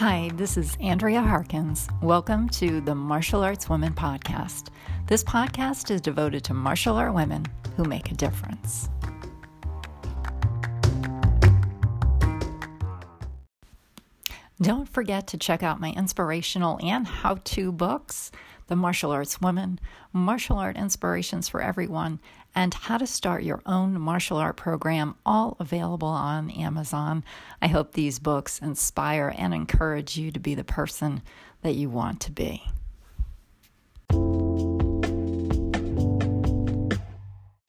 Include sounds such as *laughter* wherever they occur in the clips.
Hi, this is Andrea Harkins. Welcome to the Martial Arts Women Podcast. This podcast is devoted to martial art women who make a difference. Don't forget to check out my inspirational and how to books The Martial Arts Woman, Martial Art Inspirations for Everyone, and How to Start Your Own Martial Art Program, all available on Amazon. I hope these books inspire and encourage you to be the person that you want to be.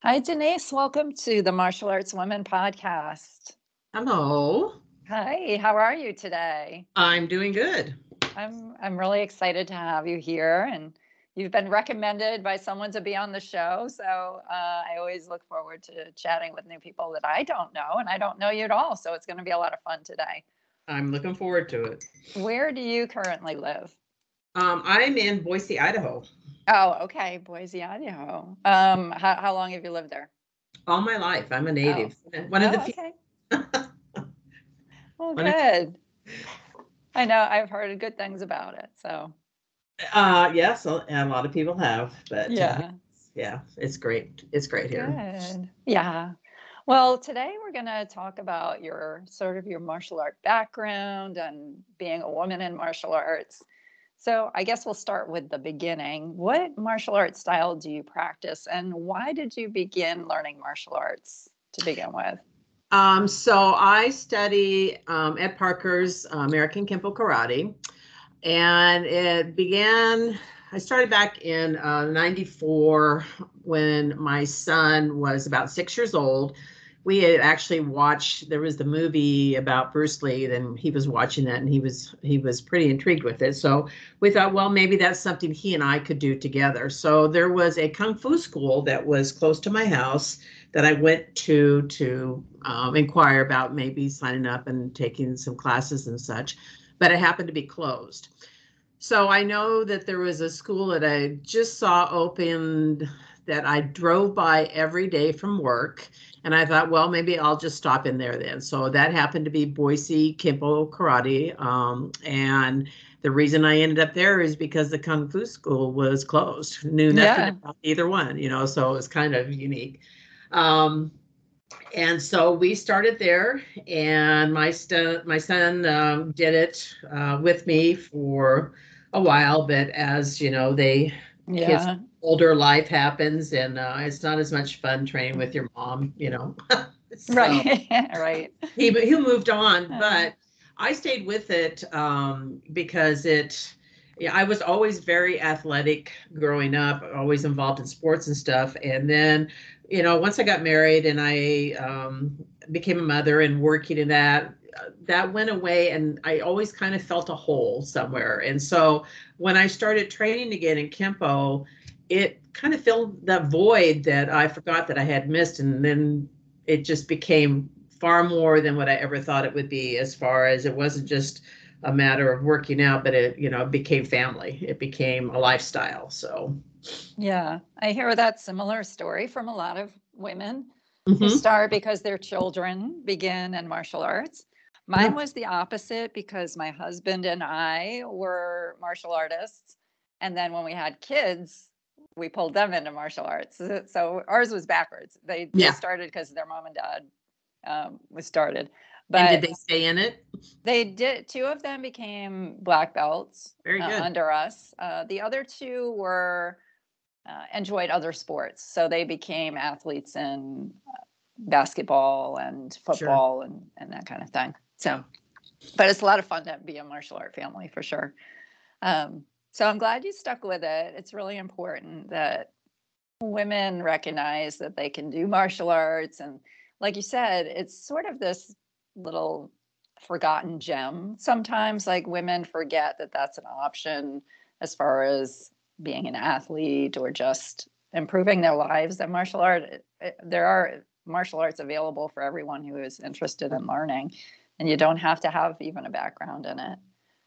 Hi, Denise. Welcome to the Martial Arts Women podcast. Hello. Hi, how are you today? I'm doing good. I'm I'm really excited to have you here and you've been recommended by someone to be on the show. So uh, I always look forward to chatting with new people that I don't know and I don't know you at all. So it's going to be a lot of fun today. I'm looking forward to it. Where do you currently live? Um, I'm in Boise, Idaho. Oh, okay. Boise, Idaho. Um, how, how long have you lived there? All my life. I'm a native. Oh. One of Oh, the few. okay. *laughs* Well, One of- good. I know I've heard good things about it. So Uh, yes, a a lot of people have, but uh, yeah. yeah, it's great. It's great here. Good. Yeah. Well, today we're going to talk about your sort of your martial art background and being a woman in martial arts. So, I guess we'll start with the beginning. What martial art style do you practice and why did you begin learning martial arts to begin with? Um, so I study um, at Parker's uh, American Kempo Karate, and it began. I started back in uh, '94 when my son was about six years old. We had actually watched. There was the movie about Bruce Lee, and he was watching that, and he was he was pretty intrigued with it. So we thought, well, maybe that's something he and I could do together. So there was a kung fu school that was close to my house that I went to to um, inquire about maybe signing up and taking some classes and such, but it happened to be closed. So I know that there was a school that I just saw opened that I drove by every day from work. And I thought, well, maybe I'll just stop in there then. So that happened to be Boise Kempo Karate. Um, and the reason I ended up there is because the Kung Fu school was closed. Knew nothing Yeah. about either one, you know, so it was kind of unique. Um, and so we started there, and my st- my son um, did it uh, with me for a while. But as you know, they Yeah. older life happens, and uh, it's not as much fun training with your mom, you know. *laughs* So Right. *laughs* right. he he moved on, Uh-huh. but I stayed with it um, because it. Yeah, I was always very athletic growing up, always involved in sports and stuff. And then, you know, once I got married and I um, became a mother and working in that, that went away, and I always kind of felt a hole somewhere. And so when I started training again in Kempo, it kind of filled that void that I forgot that I had missed, and then it just became far more than what I ever thought it would be. As far as it wasn't just a matter of working out, but it you know became family. It became a lifestyle. So Yeah. I hear that similar story from a lot of women who mhm. start because their children begin in martial arts. Mine was the opposite because my husband and I were martial artists. And then when we had kids, we pulled them into martial arts. So- ours was backwards. They, they started because their mom and dad um, was started. But and did they stay in it? they did. Two of them became black belts Very uh, under us. Uh, the other two were uh, enjoyed other sports, so they became athletes in uh, basketball and football and and that kind of thing. So, but it's a lot of fun to be a martial art family for sure. Um, so I'm glad you stuck with it. It's really important that women recognize that they can do martial arts and like you said it's sort of this little forgotten gem sometimes like women forget that that's an option as far as being an athlete or just improving their lives that martial art it- it- there are martial arts available for everyone who is interested in learning and you don't have to have even a background in it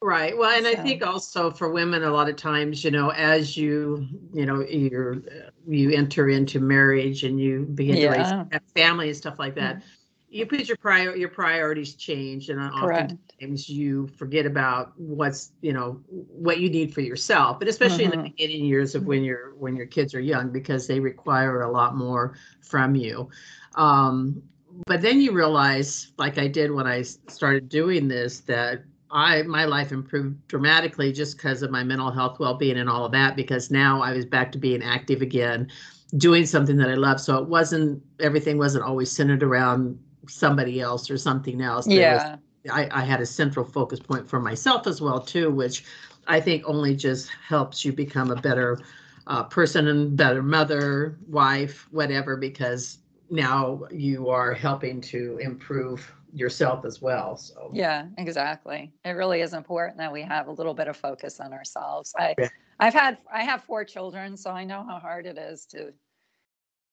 Right. Well, and I think also for women, a lot of times, you know, as you, you know, you're you enter into marriage and you begin to raise Yeah. a family and stuff like that, mm-hmm. You put your prior your priorities change and oftentimes you forget about what's you know what you need for yourself but especially in the Mhm. beginning years of when you're when your kids are young because they require a lot more from you. Um, but then you realize like i did when i started doing this that i my life improved dramatically just because of my mental health well-being and all of that because now i was back to being active again doing something that i love. So it wasn't everything wasn't always centered around somebody else or something else There was- Yeah. I, I had a central focus point for myself as well too, which I think only just helps you become a better uh, person and better mother, wife, whatever, because now you are helping to improve yourself as well. So Yeah, exactly. It really is important that we have a little bit of focus on ourselves. I Yeah. I've had I have four children, so I know how hard it is to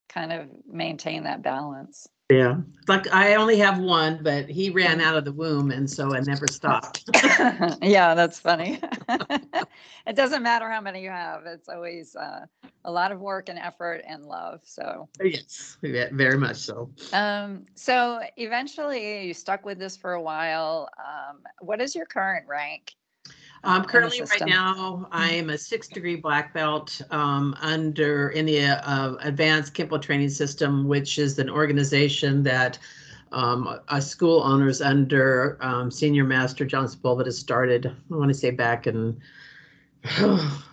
kind of maintain that balance. Yeah, like I only have one, but he ran out of the womb, and so I never stopped. *laughs* yeah, that's funny. *laughs* it doesn't matter how many you have. It's always uh, a lot of work and effort and love. So, yes, ve- very much so. um, so eventually you stuck with this for a while. Um, what is your current rank? Um, currently, right now, I am a sixth degree black belt um, under in the uh, Advanced Kempo Training System, which is an organization that um, a school owners under um, Senior Master John Sepulveda started. I want to say back in *sighs*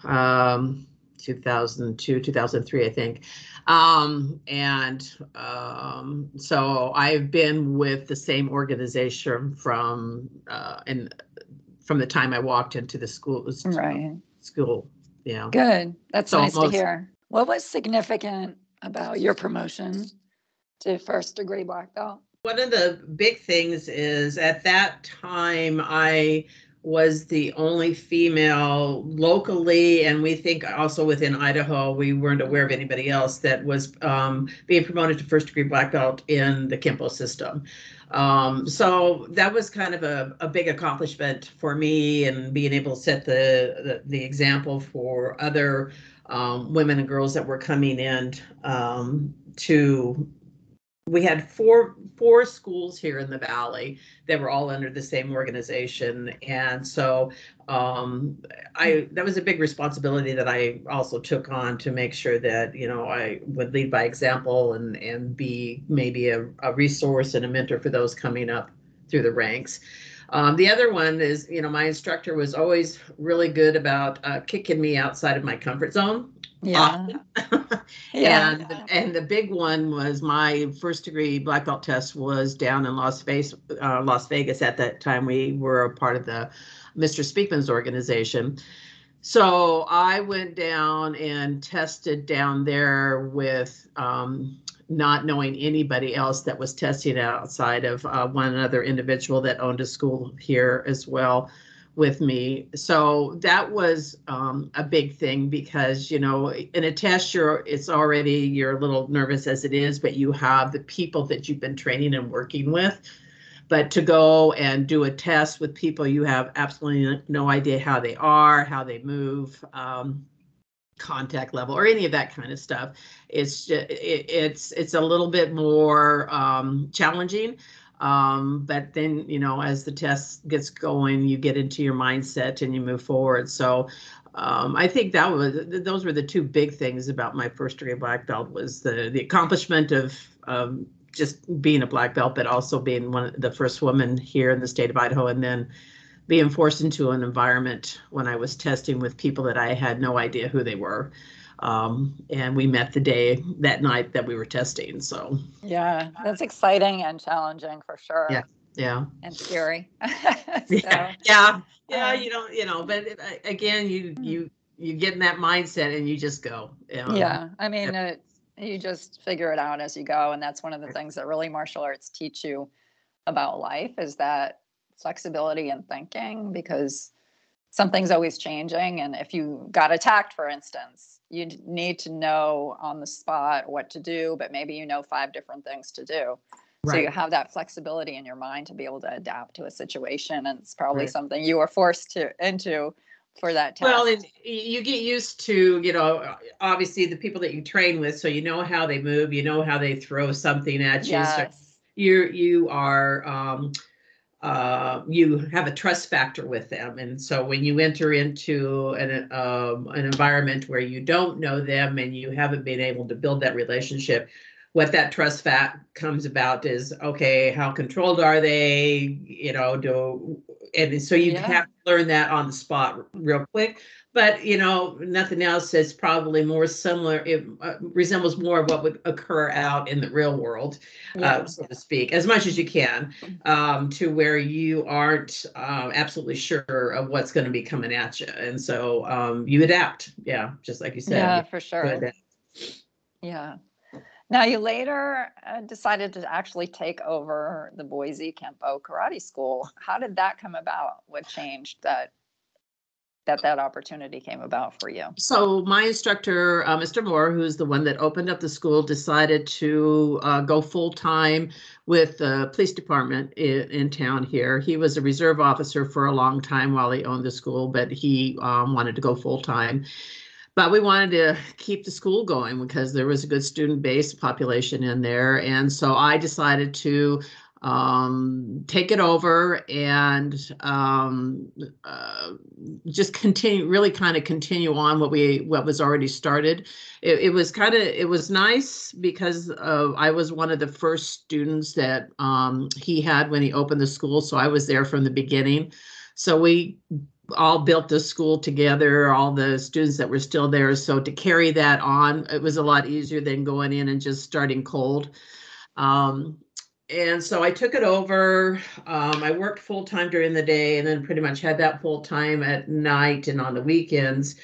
um, 2002, 2003, I think. Um, and um, so I've been with the same organization from uh, in from the time I walked into the school. Right. School, yeah. Good. That's So nice to hear. What was significant about your promotion to first degree black belt? One of the big things is at that time I was the only female locally, and we think also within Idaho, we weren't aware of anybody else that was um, being promoted to first degree black belt in the Kempo system. Um, so that was kind of a, a big accomplishment for me and being able to set the, the, the example for other um, women and girls that were coming in um, to we had four four schools here in the valley that were all under the same organization. And so um, i that was a big responsibility that i also took on to make sure that you know i would lead by example and and be maybe a, a resource and a mentor for those coming up through the ranks um, the other one is you know my instructor was always really good about uh, kicking me outside of my comfort zone Yeah. *laughs* And the, and the big one was my first degree black belt test was down in Las Vegas. Uh, Las Vegas at that time, we were a part of the Mr. Speakman's organization. So I went down and tested down there with um, not knowing anybody else that was testing outside of uh, one other individual that owned a school here as well with me. So that was um, a big thing because you know in a test you're it's already you're a little nervous as it is, but you have the people that you've been training and working with. But to go and do a test with people you have absolutely no idea how they are, how they move, um, contact level, or any of that kind of stuff, it's ju- it, it's it's a little bit more um, challenging. Um, but then, you know, as the test gets going, you get into your mindset and you move forward. So um, I think that was those were the two big things about my first degree black belt was the the accomplishment of um, just being a black belt, but also being one of the first woman here in the state of Idaho, and then being forced into an environment when I was testing with people that I had no idea who they were. Um, and we met the day that night that we were testing. So Yeah. That's exciting and challenging for sure. Yeah. yeah. And scary. *laughs* *laughs* yeah, So, yeah, yeah. um, You don't, you know, but it- again, you you you get in that mindset and you just go. you know. yeah. I mean, it, you just figure it out as you go. And that's one of the things that really martial arts teach you about life is that flexibility and thinking because something's always changing. And if you got attacked, for instance, you d- need to know on the spot what to do, but maybe you know five different things to do. So you have that flexibility in your mind to be able to adapt to a situation. And it's probably Right. something you were forced to into for that test. Well, and you get used to, you know, obviously the people that you train with, so you know how they move, you know how they throw something at you. So yes. you're you are um, uh, you have a trust factor with them, and so when you enter into an um, an environment where you don't know them and you haven't been able to build that relationship, what that trust fact comes about is okay, how controlled are they? You know, do and so you Yeah. have to learn that on the spot real quick. But you know, nothing else is probably more similar. It uh, resembles more of what would occur out in the real world, Yeah. uh, so to speak, as much as you can, um, to where you aren't um, absolutely sure of what's going to be coming at you, and so um, you adapt. Yeah, just like you said. Yeah, for sure. Yeah. Now you later uh, decided to actually take over the Boise Kempo Karate School. How did that come about? What changed that that that opportunity came about for you? So my instructor, uh, Mr. Moore, who's the one that opened up the school, decided to uh, go full time with the police department in, in town here. He was a reserve officer for a long time while he owned the school, but he um, wanted to go full time. But we wanted to keep the school going because there was a good student base population in there, and so I decided to um take it over and um uh, just continue really kind of continue on what we what was already started. It, it was kind of it was nice because uh, i was one of the first students that um he had when he opened the school so i was there from the beginning. So we all built the school together all the students that were still there so to carry that on it was a lot easier than going in and just starting cold. Um and so I took it over. Um, I worked full time during the day and then pretty much had that full time at night and on the weekends.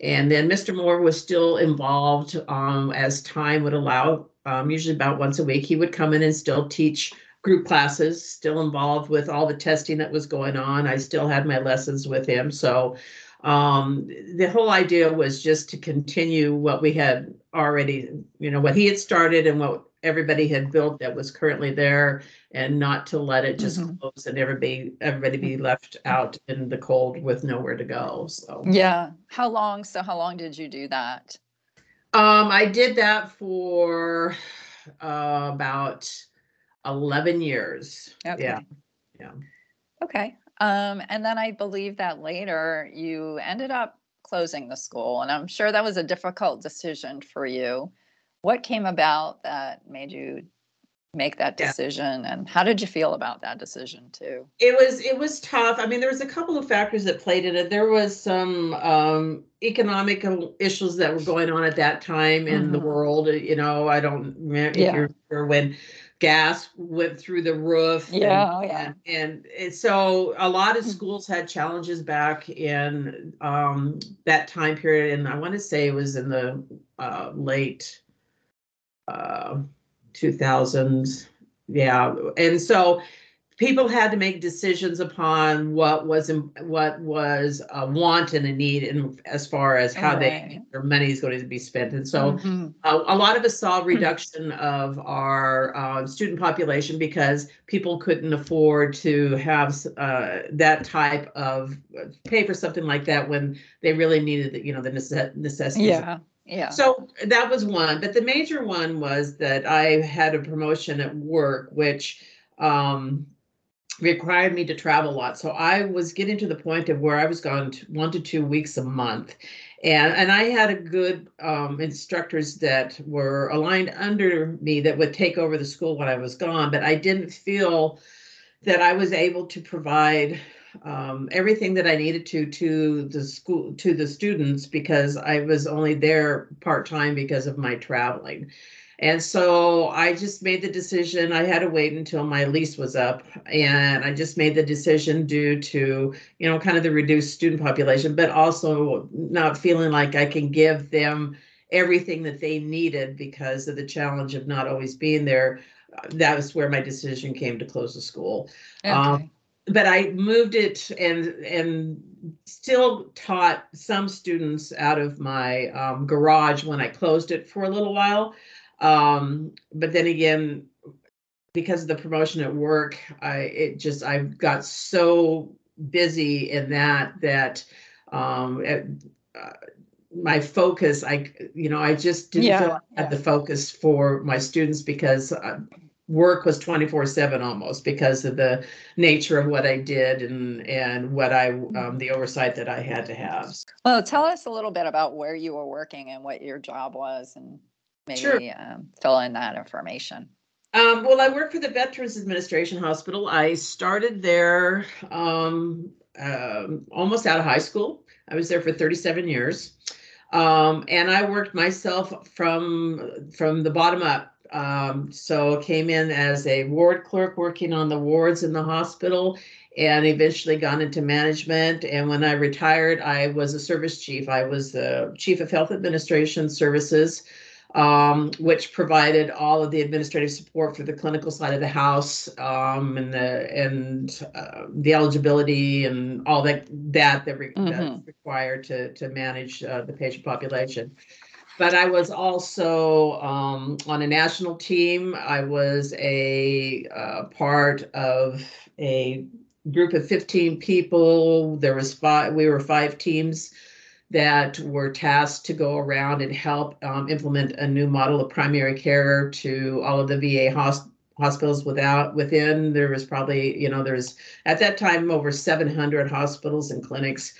And then Mr. Moore was still involved um, as time would allow, um, usually about once a week. He would come in and still teach group classes, still involved with all the testing that was going on. I still had my lessons with him. So um, the whole idea was just to continue what we had already, you know, what he had started and what everybody had built that was currently there and not to let it just Mhm. close and everybody everybody be left out in the cold with nowhere to go so Yeah. How long? So how long did you do that? um i did that for uh, about 11 years Okay. yeah yeah. Okay. Um, and then I believe that later you ended up closing the school, and I'm sure that was a difficult decision for you. What came about that made you make that Yeah. decision, and how did you feel about that decision too? it was it was tough i mean there was a couple of factors that played in it there was some um economic issues that were going on at that time in the Mhm. world you know i don't remember if Yeah. you remember when gas went through the roof and- Yeah, oh, yeah. and, and so a lot of Mhm. schools had challenges back in um that time period and i want to say it was in the uh late uh 2000s yeah. And so people had to make decisions upon what was what was a want and a need and as far as how they their money is going to be spent. And so Mhm. uh, a lot of us saw a reduction of our uh, student population because people couldn't afford to have uh, that type of pay for something like that when they really needed the, you know the necess- necessities. Yeah. Yeah. so that was one, but the major one was that I had a promotion at work, which um, required me to travel a lot. So I was getting to the point of where I was gone one to two weeks a month. And, and I had a good um, instructors that were aligned under me that would take over the school when I was gone, but I didn't feel that I was able to provide um, everything that I needed to to the school to the students because I was only there part time because of my traveling. And so I just made the decision. I had to wait until my lease was up, and I just made the decision due to you know kind of the reduced student population, but also not feeling like I can give them everything that they needed because of the challenge of not always being there. That was where my decision came to close the school um, Okay. But I moved it and and still taught some students out of my um, garage when I closed it for a little while. Um, but then again, because of the promotion at work, I it just I got so busy in that that um, it, uh, my focus, I you know, I just didn't Yeah, feel I had the focus for my students because uh, work was 24 7 almost because of the nature of what I did and and what I um, the oversight that I had to have. Well, tell us a little bit about where you were working and what your job was, and maybe Sure. um, fill in that information. Um, well, I work for the Veterans Administration Hospital. I started there um, um, almost out of high school. I was there for 37 years, um, and I worked myself from from the bottom up. Um, so came in as a ward clerk, working on the wards in the hospital, and eventually got into management. And when I retired, I was a service chief. I was the chief of health administration services um, which provided all of the administrative support for the clinical side of the house um, and the and uh, the eligibility and all that that that re- that's Mhm. required to to manage uh, the patient population. But I was also um, on a national team. I was a uh, part of a group of 15 people. There was five. We were five teams that were tasked to go around and help um, implement a new model of primary care to all of the VA hos- hospitals without within there was probably you know there's at that time over 700 hospitals and clinics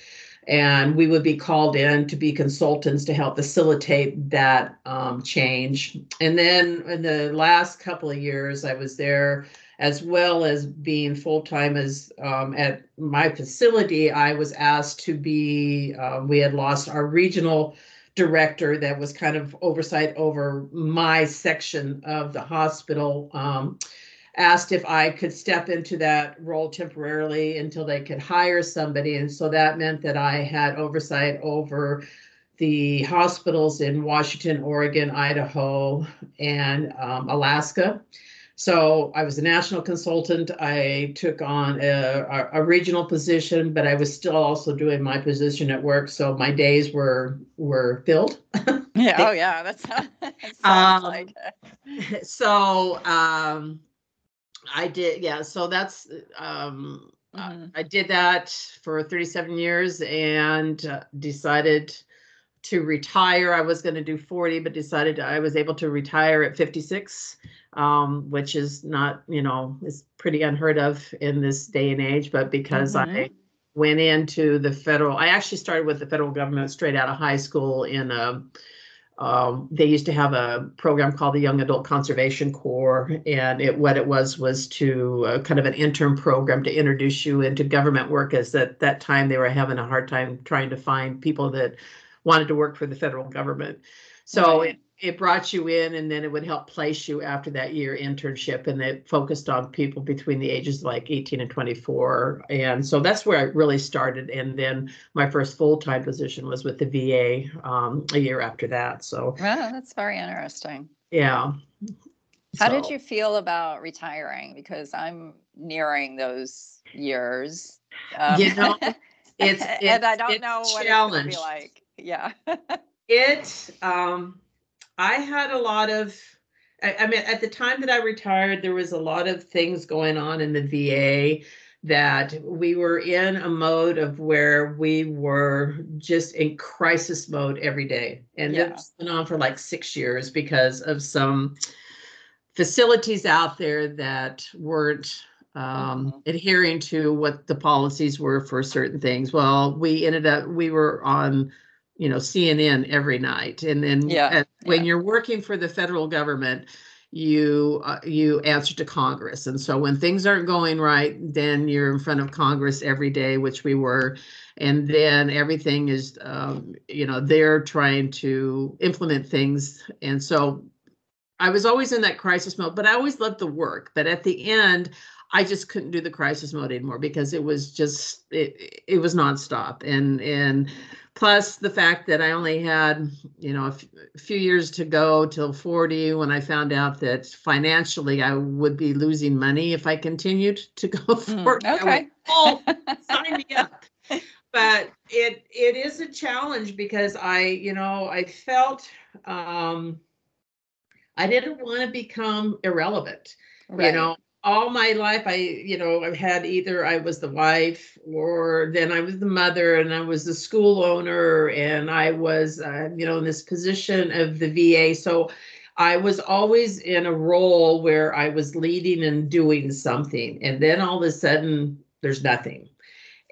and we would be called in to be consultants to help facilitate that um, change and then in the last couple of years i was there as well as being full time as um, at my facility, I was asked to be. Uh, we had lost our regional director that was kind of oversight over my section of the hospital. Um, asked if I could step into that role temporarily until they could hire somebody, and so that meant that I had oversight over the hospitals in Washington, Oregon, Idaho, and um, Alaska. So I was a national consultant. I took on a, a, a regional position, but I was still also doing my position at work. So my days were were filled. *laughs* Yeah. Oh, yeah. That's *laughs* that sounds Um, like *laughs* so um, I did, yeah. So that's um, I- Mhm. I did that for 37 years and uh, decided to retire. I was going to do 40, but decided I was able to retire at 56, um, which is not, you know, is pretty unheard of in this day and age. But because I Mhm. went into the federal, I actually started with the federal government straight out of high school in a um, they used to have a program called the Young Adult Conservation Corps, and it what it was was to uh, kind of an intern program to introduce you into government work. As at that time they were having a hard time trying to find people that wanted to work for the federal government. So Right. It brought you in, and then it would help place you after that year internship, and it focused on people between the ages of like 18 and 24, and so that's where I really started. And then my first full time position was with the VA um, a year after that. So Wow, that's very interesting. yeah. How did you feel about retiring? Because I'm nearing those years. Um, You know, *laughs* it's- and I don't it's know what challenge. it's be like. Yeah. *laughs* It, um, I had a lot of, I, I mean, at the time that I retired, there was a lot of things going on in the VA that we were in a mode of where we were just in crisis mode every day. And Yeah. this went on for like six years because of some facilities out there that weren't um, Mhm. adhering to what the policies were for certain things. Well, we ended up, we were on, you know, CNN every night. And then Yeah, at- when yeah. you're working for the federal government, you uh, you answer to Congress. And so when things aren't going right, then you're in front of Congress every day, which we were. And then everything is, um, you know, they're trying to implement things. And so I was always in that crisis mode, but I always loved the work. But at the end, I just couldn't do the crisis mode anymore because it was just it it was nonstop. And and plus the fact that I only had you know a f- a few years to go till 40 when I found out that financially I would be losing money if I continued to go *laughs* Mm, forward. I okay. went, oh, sign me up. *laughs* But it it is a challenge because I you know I felt um I didn't want to become irrelevant. You know, all my life I, you know, I've had either I was the wife or then I was the mother and I was the school owner and I was, uh, you know, in this position of the VA. So I was always in a role where I was leading and doing something, and then all of a sudden there's nothing,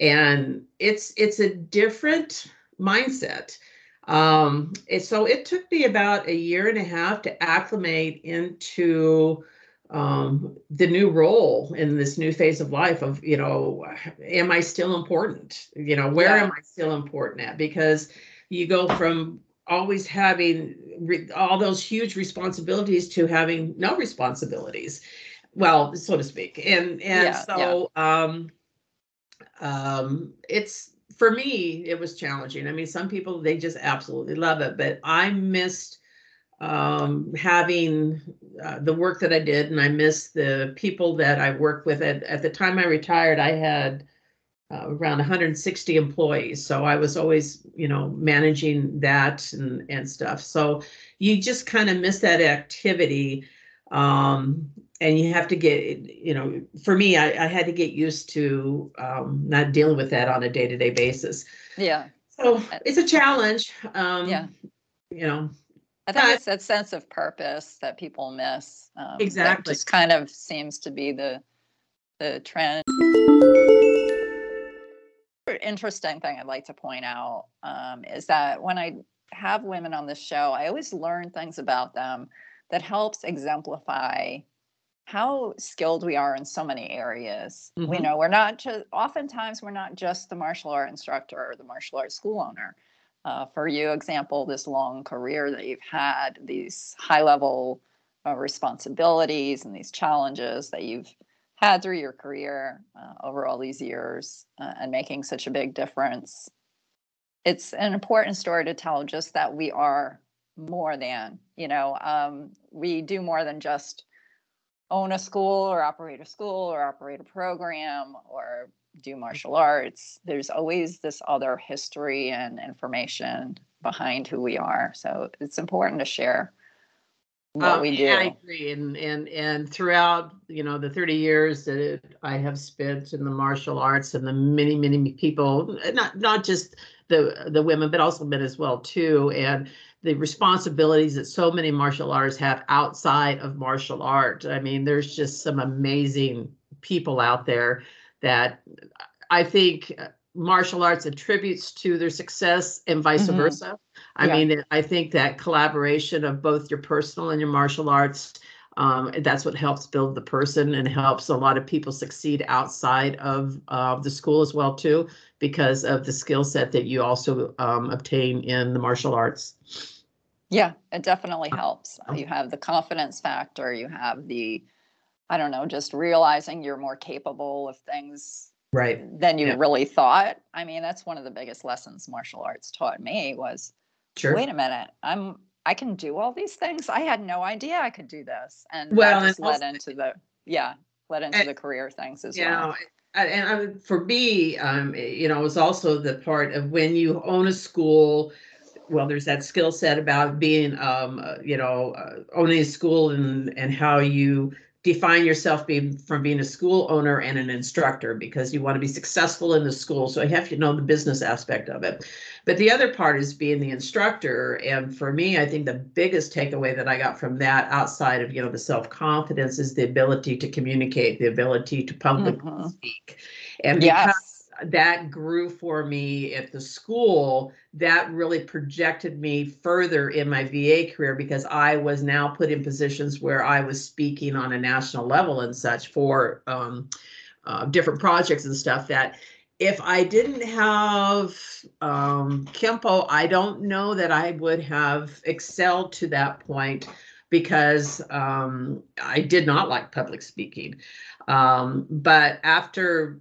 and it's it's a different mindset. Um, so it took me about a year and a half to acclimate into um, the new role in this new phase of life of, you know, am I still important? You know, where Yeah. am I still important at? Because you go from always having re- all those huge responsibilities to having no responsibilities. Well, so to speak. And and Yeah, so um um it's for me it was challenging. I mean, some people they just absolutely love it, but I missed um, having uh, the work that I did, and I miss the people that I worked with. At, at the time I retired, I had uh, around 160 employees, so I was always, you know, managing that and and stuff. So you just kind of miss that activity, um, and you have to get, you know, for me, I, I had to get used to um, not dealing with that on a day-to-day basis. Yeah. So it's a challenge. Um, Yeah. You know, I think But- it's that sense of purpose that people miss. Um, that Exactly. just kind of seems to be the the trend. Interesting thing I'd like to point out um, is that when I have women on the show, I always learn things about them that helps exemplify how skilled we are in so many areas. We Mhm. know we're not just oftentimes we're not just the martial art instructor or the martial arts school owner. Uh, for you, example, this long career that you've had, these high level uh, responsibilities and these challenges that you've had through your career uh, over all these years uh, and making such a big difference. It's an important story to tell just that we are more than, you know, um, we do more than just own a school or operate a school or operate a program or do martial arts. There's always this other history and information behind who we are. So it's important to share what Um, we do. I agree, and and and throughout you know the thirty years that it, I have spent in the martial arts, and the many many people, not not just the the women, but also men as well too, and the responsibilities that so many martial artists have outside of martial art. I mean, there's just some amazing people out there that I think martial arts attributes to their success and vice Mhm. versa. I Yeah. mean, I think that collaboration of both your personal and your martial arts, um, that's what helps build the person and helps a lot of people succeed outside of uh, the school as well too, because of the skill set that you also um, obtain in the martial arts. Yeah, it definitely helps. Oh. You have the confidence factor, you have the, I don't know, just realizing you're more capable of things Right. than you Yeah. really thought. I mean, that's one of the biggest lessons martial arts taught me was Sure. wait a minute, I'm I can do all these things. I had no idea I could do this. And Well, that just led also- into the yeah, led into And- the career things as well. know and I- for me um you know it was also the part of when you own a school well there's that skill set about being um uh, you know uh, owning a school and and how you define yourself being from being a school owner and an instructor because you want to be successful in the school so you have to know the business aspect of it but the other part is being the instructor and for me i think the biggest takeaway that i got from that outside of you know the self-confidence is the ability to communicate the ability to publicly Mhm. speak and Yes. That grew for me at the school that really projected me further in my va career because i was now put in positions where i was speaking on a national level and such for um, uh, different projects and stuff that if i didn't have um, kempo i don't know that i would have excelled to that point because um, i did not like public speaking. Um, but after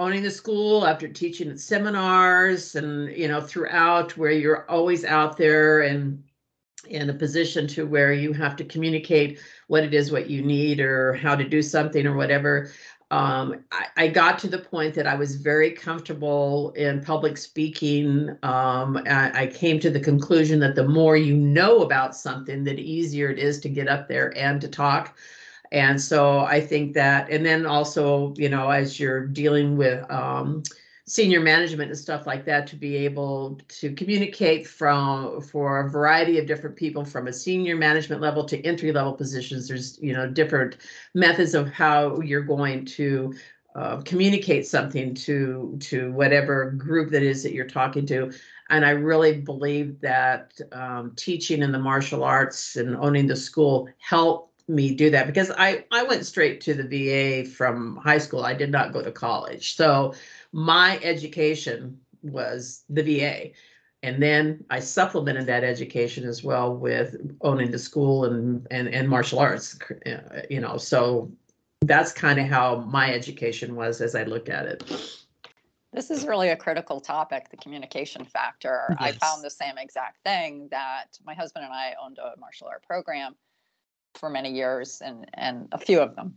owning the school after teaching at seminars and you know throughout where you're always out there and in a position to where you have to communicate what it is what you need or how to do something or whatever um, I, I got to the point that I was very comfortable in public speaking. Um, I, I came to the conclusion that the more you know about something, that easier it is to get up there and to talk. And so I think that, and then also, you know, as you're dealing with um, senior management and stuff like that to be able to communicate from for a variety of different people from a senior management level to entry level positions there's you know different methods of how you're going to uh, communicate something to to whatever group that is that you're talking to. And i really believe that um, teaching in the martial arts and owning the school helped me do that because i i went straight to the va from high school i did not go to college so my education was the VA. And then I supplemented that education as well with owning the school and and, and martial arts, you know. So that's kind of how my education was as I looked at it. This is really a critical topic, the communication factor. Yes. I found the same exact thing that my husband and I owned a martial art program for many years and and a few of them.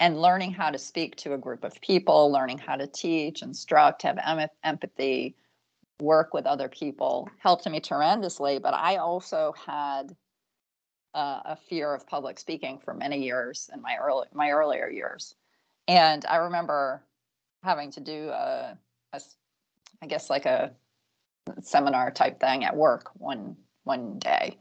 And learning how to speak to a group of people, learning how to teach, instruct, have em- empathy, work with other people helped me tremendously. But I also had uh, a fear of public speaking for many years in my early my earlier years, and I remember having to do a, a I guess like a seminar type thing at work one one day,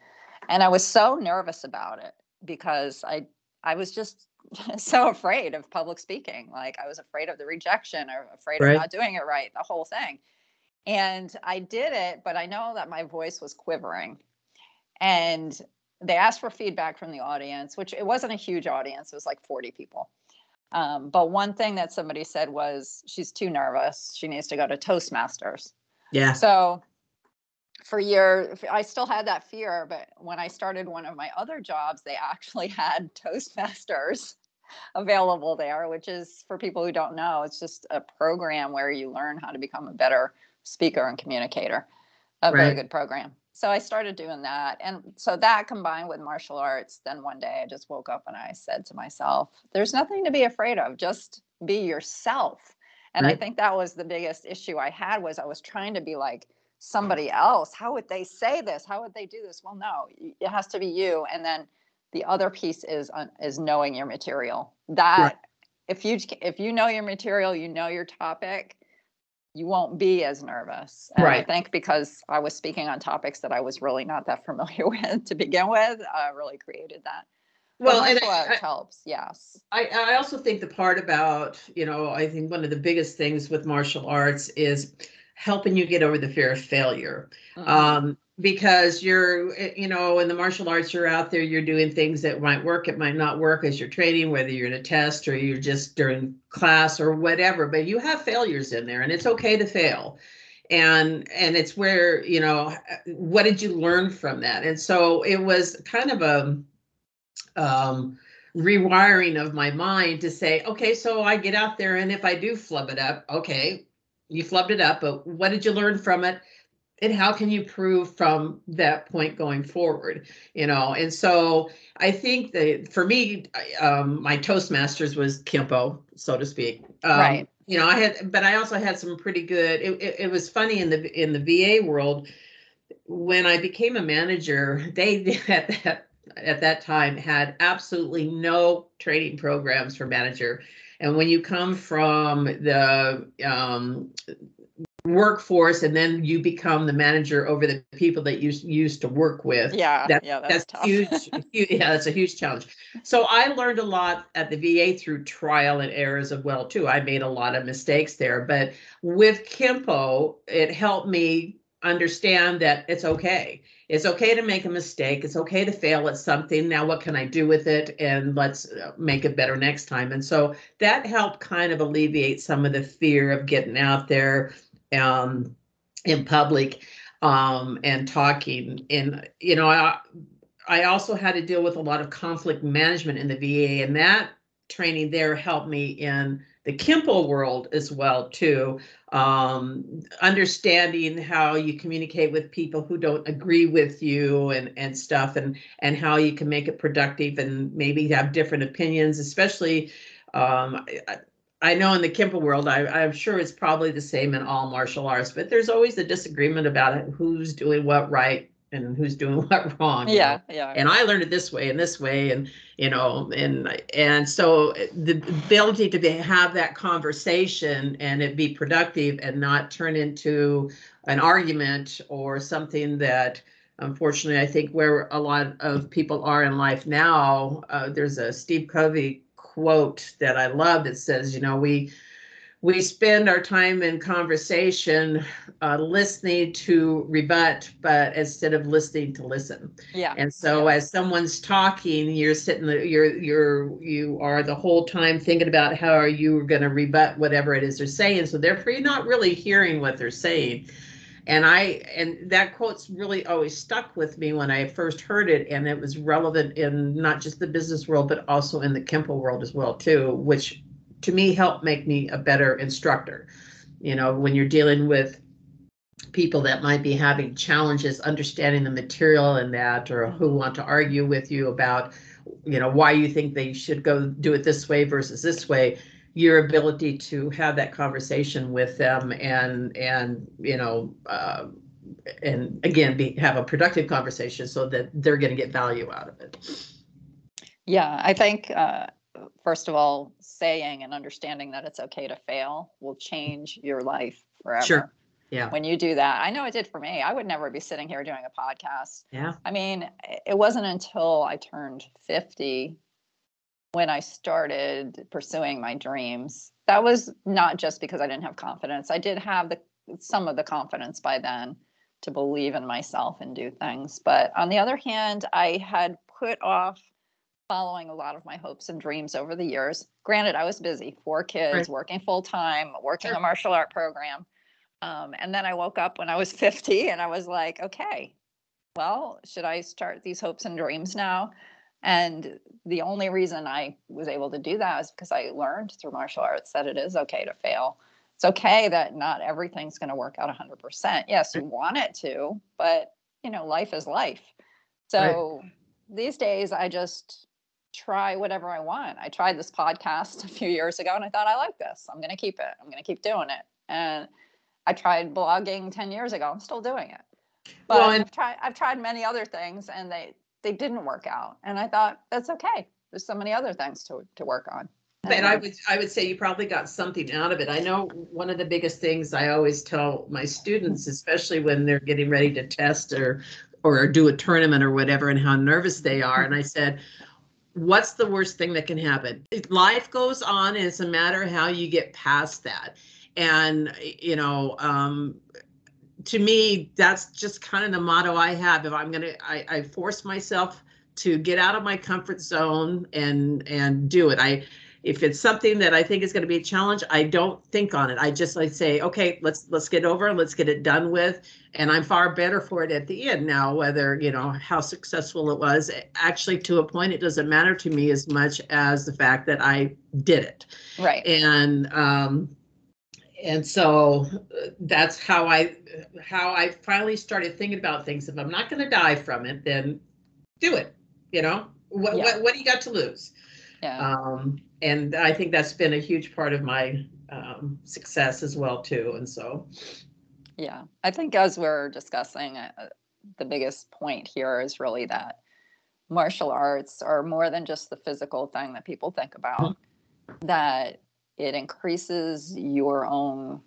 and I was so nervous about it because I I was just *laughs* so afraid of public speaking. Like I was afraid of the rejection or afraid right. of not doing it right, the whole thing. And I did it, but I know that my voice was quivering. And they asked for feedback from the audience, which it wasn't a huge audience, it was like 40 people. Um, but one thing that somebody said was she's too nervous. She needs to go to Toastmasters. Yeah. So for years i still had that fear but when i started one of my other jobs they actually *laughs* had toastmasters available there which is for people who don't know it's just a program where you learn how to become a better speaker and communicator a right. very good program so i started doing that and so that combined with martial arts then one day i just woke up and i said to myself there's nothing to be afraid of just be yourself and right. i think that was the biggest issue i had was i was trying to be like somebody else how would they say this? How would they do this? Well no it has to be you and then the other piece is uh, is knowing your material. That right. if you if you know your material you know your topic you won't be as nervous. And right. i think because i was speaking on topics that i was really not that familiar *laughs* with to begin with i really created that. Well and I, helps yes. I, I also think the part about you know i think one of the biggest things with martial arts is helping you get over the fear of failure. Mm-hmm. Um, because you're, eh, you know, in the martial arts, you're out there, you're doing things that might work, it might not work as you're training, whether you're in a test or you're just during class or whatever, but you have failures in there and it's okay to fail. And and it's where, you know, what did you learn from that? And so it was kind of a um rewiring of my mind to say, okay, so I get out there and if I do flub it up, okay, you flubbed it up, but what did you learn from it? And how can you prove from that point going forward? You know, and so I think that for me, um, my Toastmasters was Kempo, so to speak. Um, right. You know, I had, but I also had some pretty good. It, it, it was funny in the in the VA world when I became a manager. They *laughs* at that at that time had absolutely no training programs for manager and when you come from the um, workforce and then you become the manager over the people that you used to work with yeah that, yeah that's, that's huge, huge yeah that's a huge challenge. So i learned a lot at the va through trial and errors as well too. I made a lot of mistakes there but with kempo it helped me understand that it's okay it's okay to make a mistake. It's okay to fail at something. Now, what can I do with it? And let's uh, make it better next time. And so that helped kind of alleviate some of the fear of getting out there um, in public um, and talking. And, you know, I, I also had to deal with a lot of conflict management in the VA, and that training there helped me in the Kempo world as well too. Um, understanding how you communicate with people who don't agree with you and and stuff, and and how you can make it productive and maybe have different opinions, especially. Um, I, I know in the Kempo world, I, I'm sure it's probably the same in all martial arts, but there's always a disagreement about who's doing what right and who's doing *laughs* what wrong. you Yeah, know? yeah. And I learned it this way and this way, and you know, and and so the ability to be, have that conversation and it be productive and not turn into an argument or something that unfortunately I think where a lot of people are in life now, uh, there's a Steve Covey quote that I love that says, you know, we we spend our time in conversation uh, listening to rebut, but instead of listening to listen. Yeah. And so as someone's talking, you're sitting there, you're you're you are the whole time thinking about how are you going to rebut whatever it is they're saying. So therefore you're not really hearing what they're saying. And I and that quote's really always stuck with me when I first heard it, and it was relevant in not just the business world, but also in the Kempo world as well, too, which to me helped make me a better instructor. You know, when you're dealing with people that might be having challenges understanding the material and that, or who want to argue with you about, you know, why you think they should go do it this way versus this way, your ability to have that conversation with them and and you know uh, and again be have a productive conversation so that they're going to get value out of it. Yeah, I think uh, first of all, saying and understanding that it's okay to fail will change your life forever. Sure. Yeah. When you do that, I know it did for me. I would never be sitting here doing a podcast. Yeah. I mean, it wasn't until I turned 50 when I started pursuing my dreams. That was not just because I didn't have confidence. I did have the some of the confidence by then to believe in myself and do things. But on the other hand, I had put off following a lot of my hopes and dreams over the years. Granted, I was busy, four kids, Right. working full time, working Sure. a martial art program. Um, and then I woke up when I was *laughs* 50 and I was like, okay, well, should I start these hopes and dreams now? And the only reason I was able to do that is because I learned through martial arts that it is okay to fail. It's okay that not everything's going to work out 100%. Yes, you want it to, but you know, life is life. So these days I just try whatever I want. I tried this podcast a few years ago and I thought I like this. I'm going to keep it. I'm going to keep doing it. And I tried blogging 10 years ago. I'm still doing it. But Well, and- I've tried I've tried many other things and they they didn't work out. And I thought that's okay. There's so many other things to to work on. I And- would I would say you probably got something out of it. I know one of the biggest things I always tell my students, especially when they're getting ready to test or or do a tournament or whatever, and how nervous they are. And I said, what's the worst thing that can happen? Life goes on, and it's a matter of how you get past that. And you know, um, to me, that's just kind of the motto I have. If I'm gonna, I, I force myself to get out of my comfort zone and and do it. I if it's something that I think is going to be a challenge, I don't think on it. I just like say, okay, let's let's get over, it, let's get it done with, and I'm far better for it at the end now. Whether you know how successful it was, actually to a point, it doesn't matter to me as much as the fact that I did it right. and um and so uh, that's how i how i finally started thinking about things if i'm not going to die from it then do it you know what Yeah. what, what do you got to lose Yeah. um and i think that's been a huge part of my um success as well too and so. Yeah, I think as we're discussing, uh, the biggest point here is really that martial arts are more than just the physical thing that people think about, that it increases your own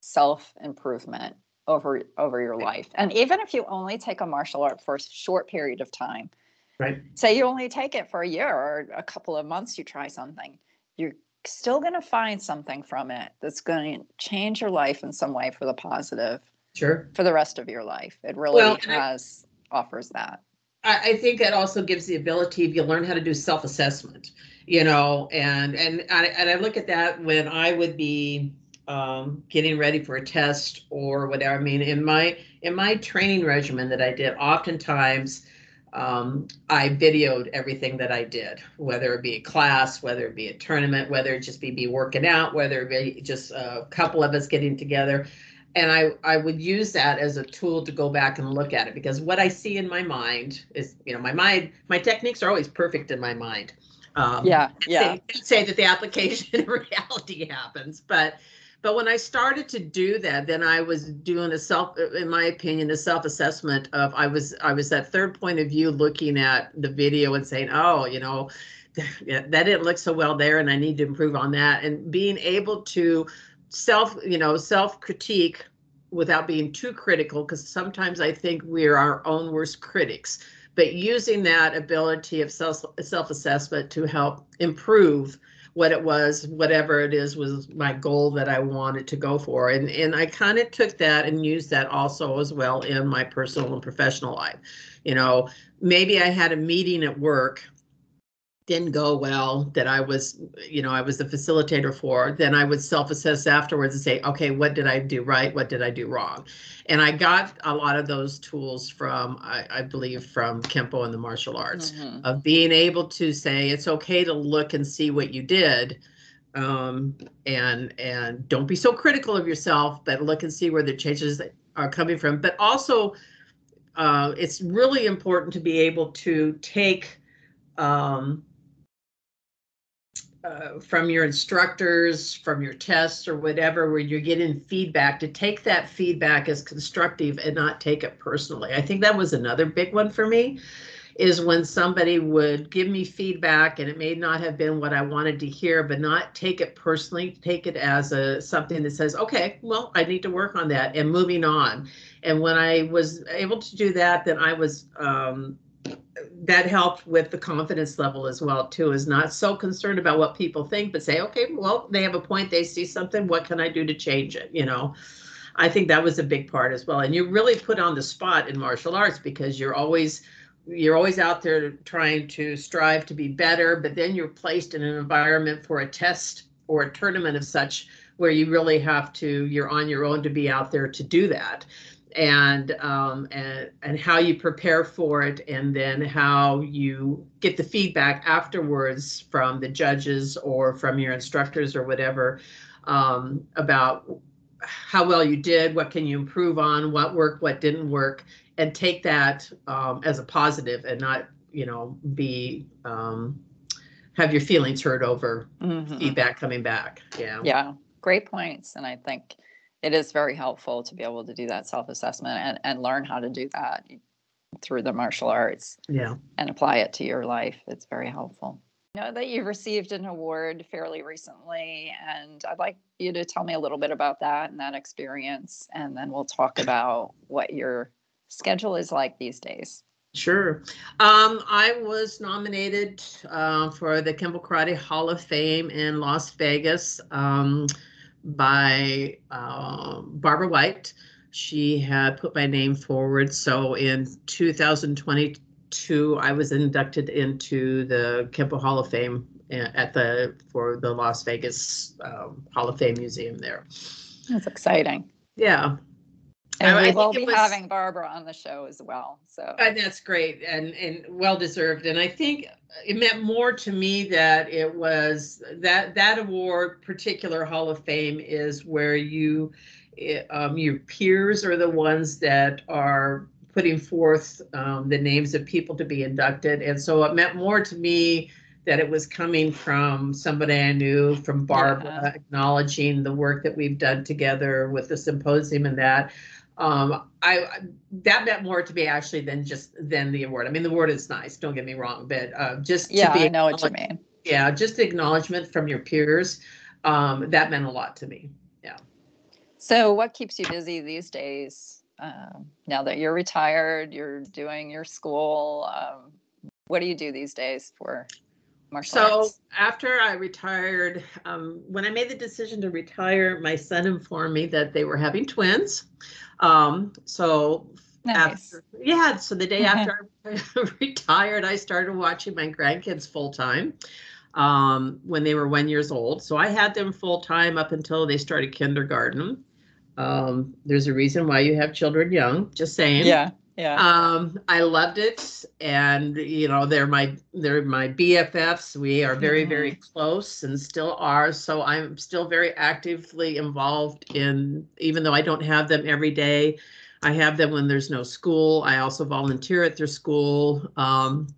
self improvement over over your life. And even if you only take a martial art for a short period of time, right. Say you only take it for a year or a couple of months you try something. You're still going to find something from it that's going to change your life in some way for the positive sure. for the rest of your life. It really Well, and I- has offers that. I, I think that also gives the ability if you learn how to do self-assessment, you know, and and I and I look at that when I would be um, getting ready for a test or whatever. I mean, in my in my training regimen that I did, oftentimes um, I videoed everything that I did, whether it be a class, whether it be a tournament, whether it just be me working out, whether it be just a couple of us getting together and I, I would use that as a tool to go back and look at it because what I see in my mind is, you know, my mind, my techniques are always perfect in my mind. Um, yeah yeah Say, say that the application *laughs* in reality happens, but but when I started to do that, then I was doing a self, in my opinion, a self-assessment of I was I was that third point of view looking at the video and saying, oh, you know, *laughs* that didn't look so well there, and I need to improve on that. And being able to self, you know, self critique without being too critical, because sometimes I think we're our own worst critics. But using that ability of self self assessment to help improve what it was, whatever it is, was my goal that I wanted to go for. And, and I kind of took that and used that also as well in my personal and professional life. You know, maybe I had a meeting at work didn't go well that I was, you know, I was the facilitator for, then I would self-assess afterwards and say, okay, what did I do right? What did I do wrong? And I got a lot of those tools from, I, I believe, from Kempo and the martial arts Mhm. of being able to say it's okay to look and see what you did. Um, and and don't be so critical of yourself, but look and see where the changes are coming from. But also, uh, it's really important to be able to take um, uh, from your instructors, from your tests or whatever, where you're getting feedback, to take that feedback as constructive and not take it personally. I think that was another big one for me is when somebody would give me feedback and it may not have been what I wanted to hear, but not take it personally, take it as a something that says, okay, well, I need to work on that and moving on. And when I was able to do that, then I was um, that helped with the confidence level as well too is not so concerned about what people think but say okay well they have a point they see something what can i do to change it? You know? I think that was a big part as well and you're really put on the spot in martial arts because you're always you're always out there trying to strive to be better but then you're placed in an environment for a test or a tournament of such where you really have to you're on your own to be out there to do that and um, and and how you prepare for it, and then how you get the feedback afterwards from the judges or from your instructors or whatever um, about how well you did, what can you improve on, what worked, what didn't work, and take that um, as a positive and not you know be um, have your feelings hurt over Mhm. feedback coming back. Yeah. Yeah, great points. And I think it is very helpful to be able to do that self-assessment and, and learn how to do that through the martial arts Yeah. and apply it to your life. It's very helpful. I know that you received an award fairly recently, and I'd like you to tell me a little bit about that and that experience, and then we'll talk about what your schedule is like these days. Sure. Um, I was nominated uh, for the Kempo Karate Hall of Fame in Las Vegas um, by um Barbara White. She had put my name forward. So in 2022, I was inducted into the Kempo Hall of Fame at the for the Las Vegas um, Hall of Fame Museum there. That's exciting. Yeah, And I we think will it be was- having Barbara on the show as well. So And that's great and, and well deserved. And I think it meant more to me that it was that, that award, particular Hall of Fame is where you, eh, um, your peers are the ones that are putting forth, um, the names of people to be inducted. And so it meant more to me that it was coming from somebody I knew, from Barbara, Yeah. acknowledging the work that we've done together with the symposium and that. Um, I, that meant more to me actually than just than the award. I mean, the award is nice. Don't get me wrong, but uh, just yeah, to be I know what you mean. Yeah, just acknowledgement from your peers. Um, that meant a lot to me. Yeah. So, what keeps you busy these days? Um, now that you're retired, you're doing your school. Um, what do you do these days for martial So arts? after I retired, um, when I made the decision to retire, my son informed me that they were having twins. Um, so Nice. after, yeah, so the day after *laughs* I *laughs* retired, I started watching my grandkids full time um, when they were one years old. So I had them full time up until they started kindergarten. Um, there's a reason why you have children young. Just saying. Yeah, yeah. Um, I loved it, and you know they're my they're my BFFs. We are very very close and still are. So I'm still very actively involved in, even though I don't have them every day. I have them when there's no school. I also volunteer at their school. Um,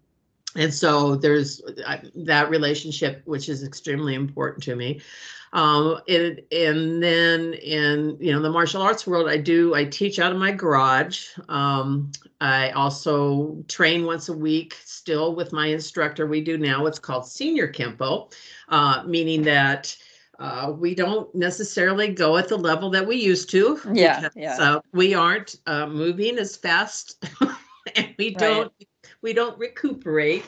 and so there's uh, that relationship which is extremely important to me um and, and then in you know the martial arts world i do i teach out of my garage um i also train once a week still with my instructor we do now what's called senior kempo uh, meaning that uh, we don't necessarily go at the level that we used to Yeah, because, yeah. uh, we aren't uh, moving as fast *laughs* and we Right. don't we don't recuperate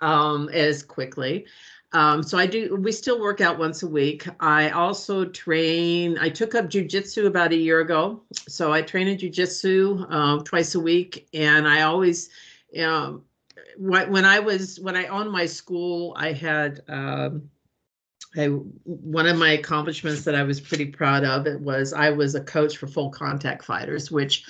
um, as quickly. Um, so I do. We still work out once a week. I also train. I took up jujitsu about a year ago, so I train in jujitsu uh, twice a week, and I always, um, when when I was when I owned my school, I had. Um, I, one of my accomplishments that I was pretty proud of it was I was a coach for full contact fighters, which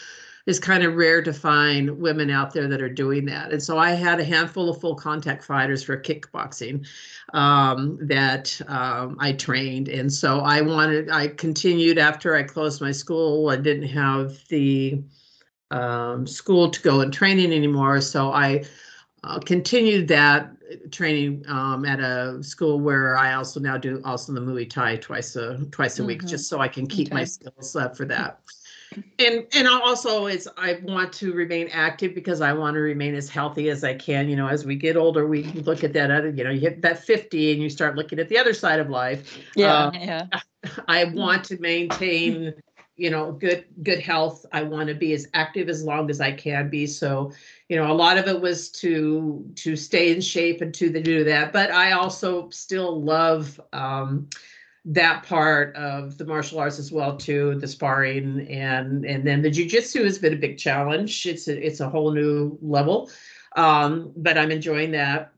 is kind of rare to find women out there that are doing that. And so I had a handful of full contact fighters for kickboxing um, that um, I trained. And so I wanted, I continued after I closed my school. I didn't have the um, school to go and training anymore. So I uh, continued that training um, at a school where I also now do also the Muay Thai twice a twice a week, Mhm. just so I can keep my skills up for that. And and also is I want to remain active because I want to remain as healthy as I can. You know, as we get older, we look at that other. You know, you hit that fifty and you start looking at the other side of life. Yeah, Uh, yeah. *laughs* I want to maintain, you know, good good health. I want to be as active as long as I can be. So, you know, a lot of it was to to stay in shape and to the do that. But I also still love um, that part of the martial arts as well too, the sparring and and then the jujitsu has been a big challenge. It's a, it's a whole new level, um, but I'm enjoying that.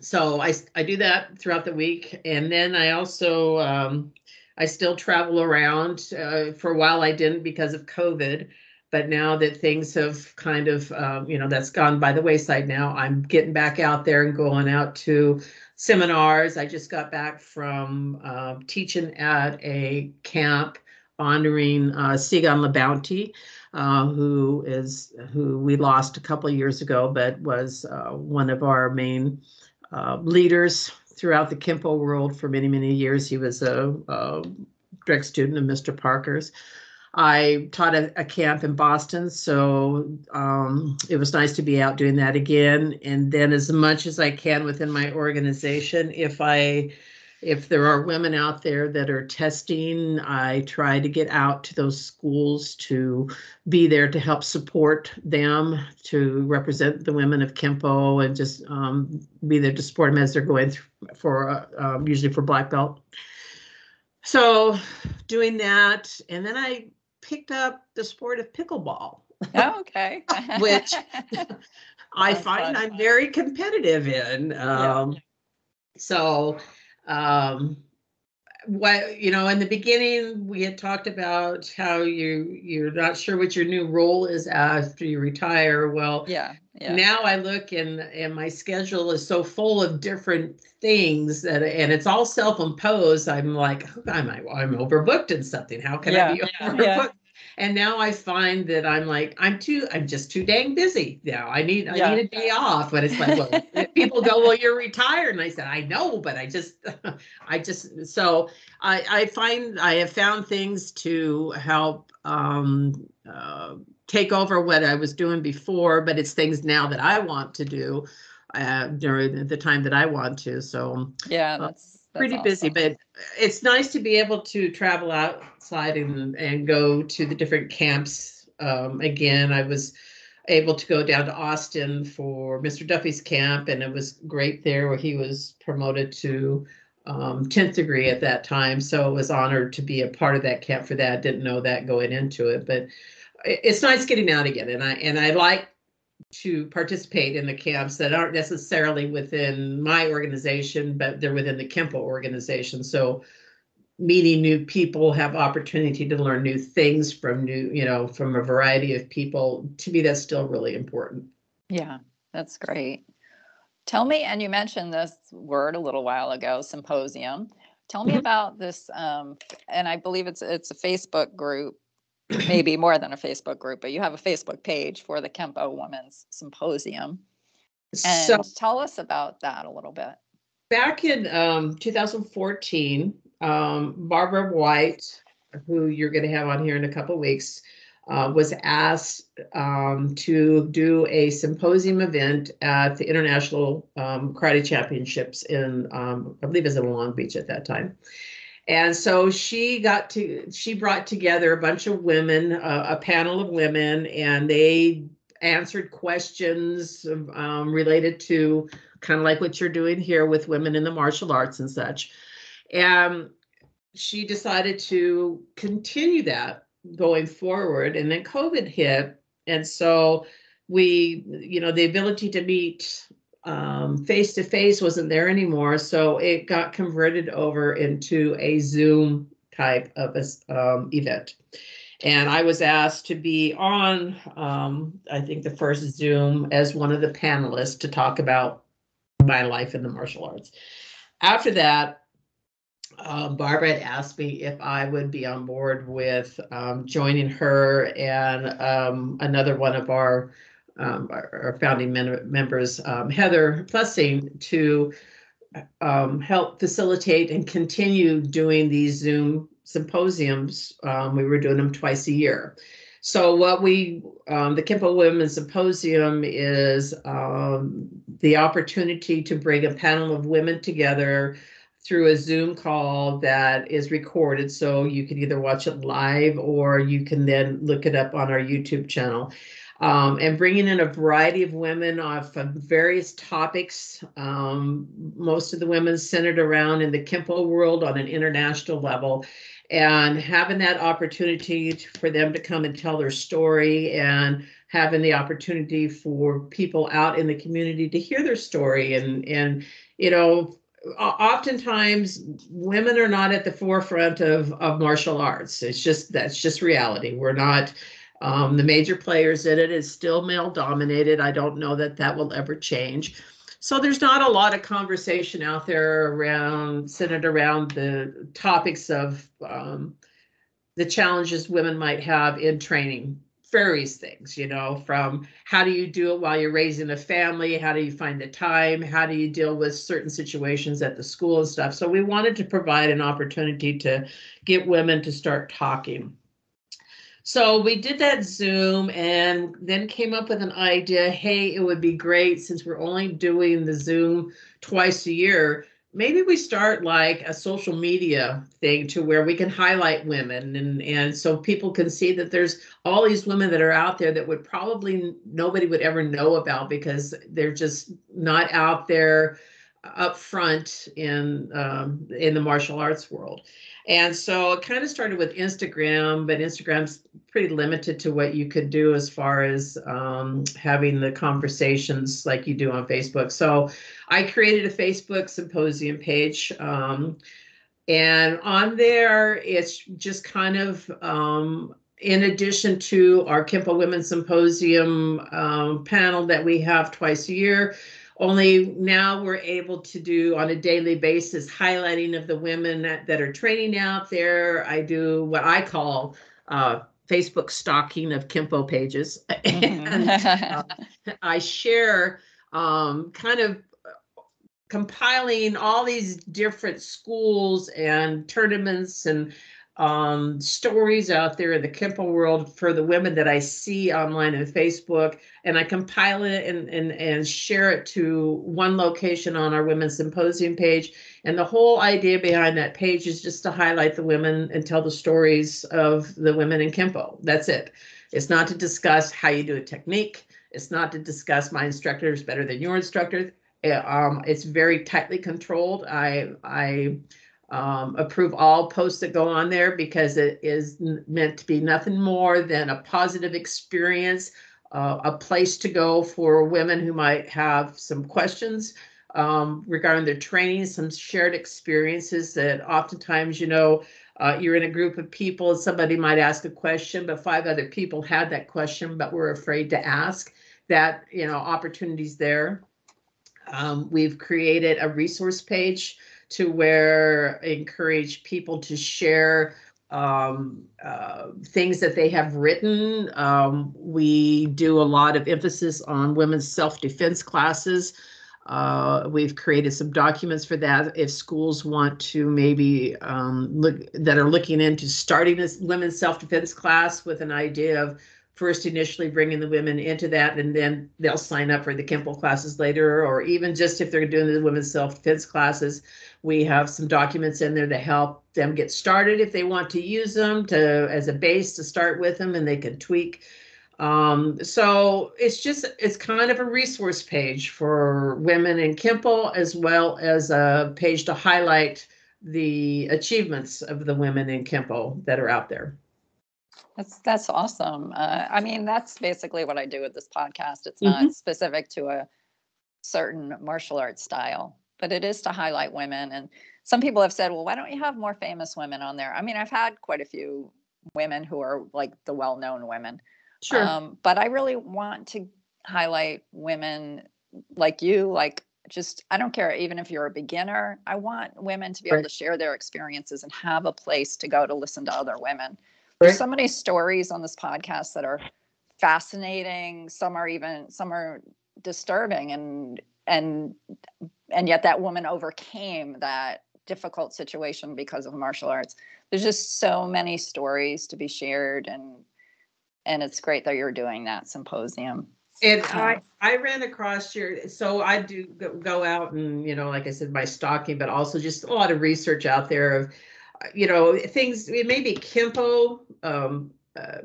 So I I do that throughout the week, and then I also um, I still travel around. Uh, for a while, I didn't because of COVID. But now that things have kind of, um, you know, that's gone by the wayside now, I'm getting back out there and going out to seminars. I just got back from uh, teaching at a camp honoring uh, Sigung LaBounty, uh, who is who we lost a couple of years ago, but was uh, one of our main uh, leaders throughout the Kempo world for many, many years. He was a, a direct student of Mr. Parker's. I taught a, a camp in Boston, so um, it was nice to be out doing that again. And then, as much as I can within my organization, if I if there are women out there that are testing, I try to get out to those schools to be there to help support them, to represent the women of Kempo, and just um, be there to support them as they're going through for uh, um, usually for black belt. So, doing that, and then I picked up the sport of pickleball. Oh, okay. *laughs* Which *laughs* I find fun. I'm very competitive in. Um, So, um, what you know, in the beginning, we had talked about how you you're not sure what your new role is after you retire. Well, yeah, yeah. now I look and and my schedule is so full of different things that and it's all self-imposed. I'm like, I'm I'm overbooked in something. How can I be overbooked? yeah. And now I find that I'm like, I'm too, I'm just too dang busy now. I need I Yeah. need a day off. But it's like, well, *laughs* people go, Well, you're retired. And I said, I know, but I just *laughs* I just so I I find I have found things to help um uh take over what I was doing before, but it's things now that I want to do uh, during the time that I want to. So yeah, uh, that's, pretty busy, but it's nice to be able to travel outside and and go to the different camps. Um, again, I was able to go down to Austin for Mr. Duffy's camp, and it was great there where he was promoted to um, 10th degree at that time. So it was honored to be a part of that camp for that. Didn't know that going into it, but it's nice getting out again. And I and I like to participate in the camps that aren't necessarily within my organization, but they're within the Kempo organization. So meeting new people, have opportunity to learn new things from new, you know, from a variety of people. To me, that's still really important. Yeah, that's great. Tell me, and you mentioned this word a little while ago, symposium. Tell me Mhm. about this, um, and I believe it's it's a Facebook group, *clears throat* maybe more than a Facebook group, but you have a Facebook page for the Kempo Women's Symposium. And So tell us about that a little bit. back in um, 2014, um, Barbara White, who you're going to have on here in a couple of weeks, uh, was asked um, to do a symposium event at the International um, Karate Championships in, um, I believe it was in Long Beach at that time. And so she got to, she brought together a bunch of women, uh, a panel of women, and they answered questions um, related to kind of like what you're doing here with women in the martial arts and such. And she decided to continue that going forward. And then COVID hit. And so we, you know, the ability to meet face to face wasn't there anymore. So it got converted over into a Zoom type of um, event. And I was asked to be on, um, I think, the first Zoom as one of the panelists to talk about my life in the martial arts. After that, uh, Barbara had asked me if I would be on board with um, joining her and um, another one of our, um, our, founding men- members, um, Heather Plessing, to um, help facilitate and continue doing these Zoom symposiums. Um, we were doing them twice a year. So what we, um, the Kempo Women's Symposium is um, the opportunity to bring a panel of women together through a Zoom call that is recorded. So you can either watch it live or you can then look it up on our YouTube channel. Um, and bringing in a variety of women off of various topics. Um, most of the women centered around in the Kempo world on an international level and having that opportunity to- for them to come and tell their story and having the opportunity for people out in the community to hear their story. And and you know oftentimes women are not at the forefront of of martial arts. It's just that's just reality. We're not um, the major players in it is still male dominated. I don't know that that will ever change. So there's not a lot of conversation out there around centered around the topics of um, the challenges women might have in training various things you know from how do you do it while you're raising a family? How do you find the time? How do you deal with certain situations at the school and stuff? So we wanted to provide an opportunity to get women to start talking so we did that Zoom and then came up with an idea. Hey, it would be great since we're only doing the Zoom twice a year. Maybe we start like a social media thing to where we can highlight women and, and so people can see that there's all these women that are out there that would probably nobody would ever know about because they're just not out there up front in um, in the martial arts world. And so it kind of started with Instagram, but Instagram's pretty limited to what you could do as far as um, having the conversations like you do on Facebook. So I created a Facebook symposium page. Um, and on there, it's just kind of um, in addition to our Kempo Women's Symposium um, panel that we have twice a year, only now we're able to do on a daily basis highlighting of the women that, that are training out there. I do what I call uh, Facebook stalking of Kempo pages. *laughs* and uh, I share um, kind of compiling all these different schools and tournaments and um, stories out there in the Kempo world for the women that I see online on Facebook, and I compile it and, and, and share it to one location on our Women's Symposium page. And the whole idea behind that page is just to highlight the women and tell the stories of the women in Kempo. That's it. It's not to discuss how you do a technique. It's not to discuss my instructor is better than your instructor. Uh, Um, it's very tightly controlled. I I um, approve all posts that go on there because it is meant to be nothing more than a positive experience, uh, a place to go for women who might have some questions um, regarding their training, some shared experiences that oftentimes, you know, uh, you're in a group of people somebody might ask a question, but five other people had that question but were afraid to ask. That, you know, opportunities there. Um, we've created a resource page to where encourage people to share um, uh, things that they have written. Um, we do a lot of emphasis on women's self-defense classes. Uh, we've created some documents for that. If schools want to maybe um, look that are looking into starting this women's self-defense class with an idea of first initially bringing the women into that and then they'll sign up for the Kempo classes later, or even just if they're doing the women's self-defense classes, we have some documents in there to help them get started if they want to use them to as a base to start with them and they can tweak. Um, so it's just it's kind of a resource page for women in Kempo as well as a page to highlight the achievements of the women in Kempo that are out there. That's that's awesome. Uh, I mean, that's basically what I do with this podcast. It's not Mhm. specific to a certain martial arts style, but it is to highlight women. And some people have said, "Well, why don't you have more famous women on there?" I mean, I've had quite a few women who are like the well-known women, Sure. um, but I really want to highlight women like you, like just I don't care even if you're a beginner. I want women to be able to share their experiences and have a place to go to listen to other women. There's so many stories on this podcast that are fascinating. Some are even some are disturbing and and and yet that woman overcame that difficult situation because of martial arts. There's just so many stories to be shared and and it's great that you're doing that symposium. And Um, I, I ran across your, so I do go, out and, you know, like I said, my stalking, but also just a lot of research out there of, uh, you know, things, maybe may be Kempo, um, uh,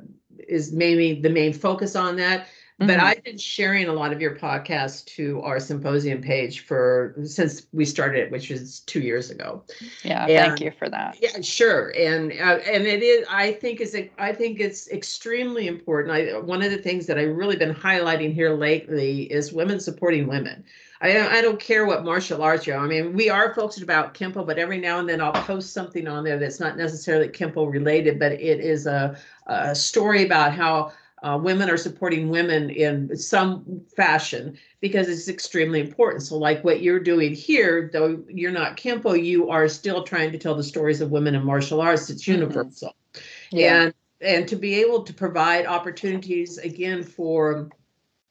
is maybe the main focus on that. But Mhm. I've been sharing a lot of your podcasts to our symposium page for, since we started it, which was two years ago. Yeah, and- thank you for that. Yeah, sure, and uh, and it is. I think is. I think it's extremely important. I one of the things that I've really been highlighting here lately is women supporting women. I don't- I don't care what martial arts you're. I mean, we are focused about Kempo, but every now and then I'll post something on there that's not necessarily Kempo related, but it is a a story about how. Uh, women are supporting women in some fashion because it's extremely important. So, like what you're doing here, though you're not Kempo, you are still trying to tell the stories of women in martial arts. It's Mhm. universal, Yeah. and and to be able to provide opportunities again for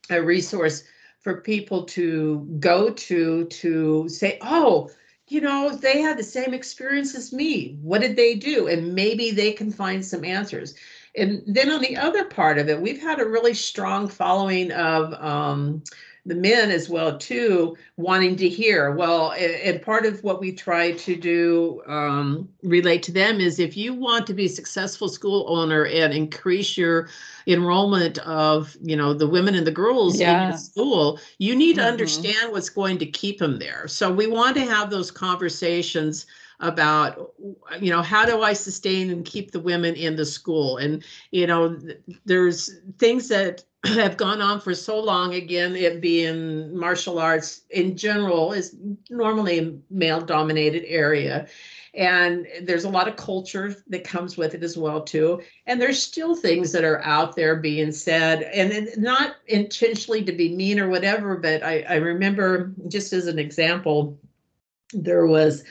a resource for people to go to to say, oh. You know, they had the same experience as me. What did they do? And maybe they can find some answers. And then on the other part of it, we've had a really strong following of um, the men as well too, wanting to hear. Well, and part of what we try to do um, relate to them is if you want to be a successful school owner and increase your enrollment of you know the women and the girls in Yeah. your school, you need to Mhm. understand what's going to keep them there. So we want to have those conversations about you know how do i sustain and keep the women in the school? And you know th- there's things that *clears throat* have gone on for so long again it being martial arts in general is normally a male dominated area. And there's a lot of culture that comes with it as well too. And there's still things that are out there being said and not intentionally to be mean or whatever but i, I remember just as an example there was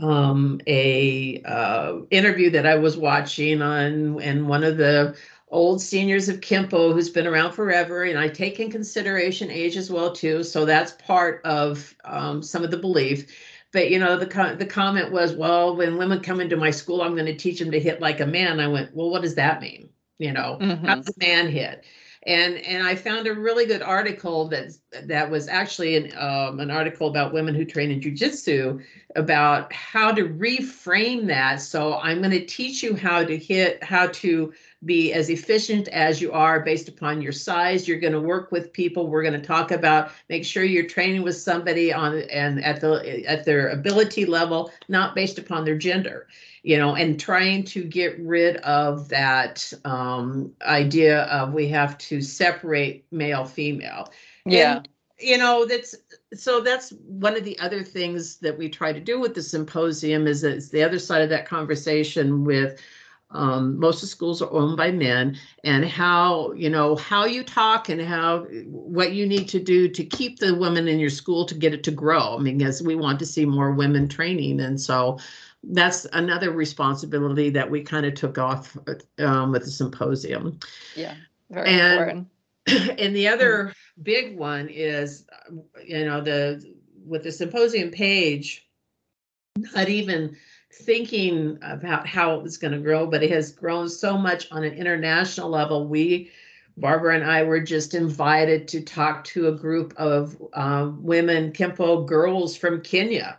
um, a uh, interview that I was watching on, and one of the old seniors of Kempo, who's been around forever, and I take in consideration age as well too. So that's part of um, some of the belief. But you know, the the comment was, well, when women come into my school, I'm going to teach them to hit like a man. I went, well, what does that mean? You know, Mhm. how's a man hit? And and I found a really good article that that was actually an um, an article about women who train in jujitsu about how to reframe that. So I'm going to teach you how to hit, how to be as efficient as you are based upon your size. You're going to work with people. We're going to talk about make sure you're training with somebody on and at the at their ability level, not based upon their gender. You know, and trying to get rid of that um, idea of we have to separate male female Yeah. and, you know that's so that's one of the other things that we try to do with the symposium is it's the other side of that conversation with um, most of the schools are owned by men and how you know how you talk and how what you need to do to keep the women in your school to get it to grow. I mean because we want to see more women training and so that's another responsibility that we kind of took off um, with the symposium. Yeah, very And- important. *clears throat* and the other big one is you know the with the symposium page not even thinking about how it was going to grow but it has grown so much on an international level we barbara and i were just invited to talk to a group of um, women kempo girls from kenya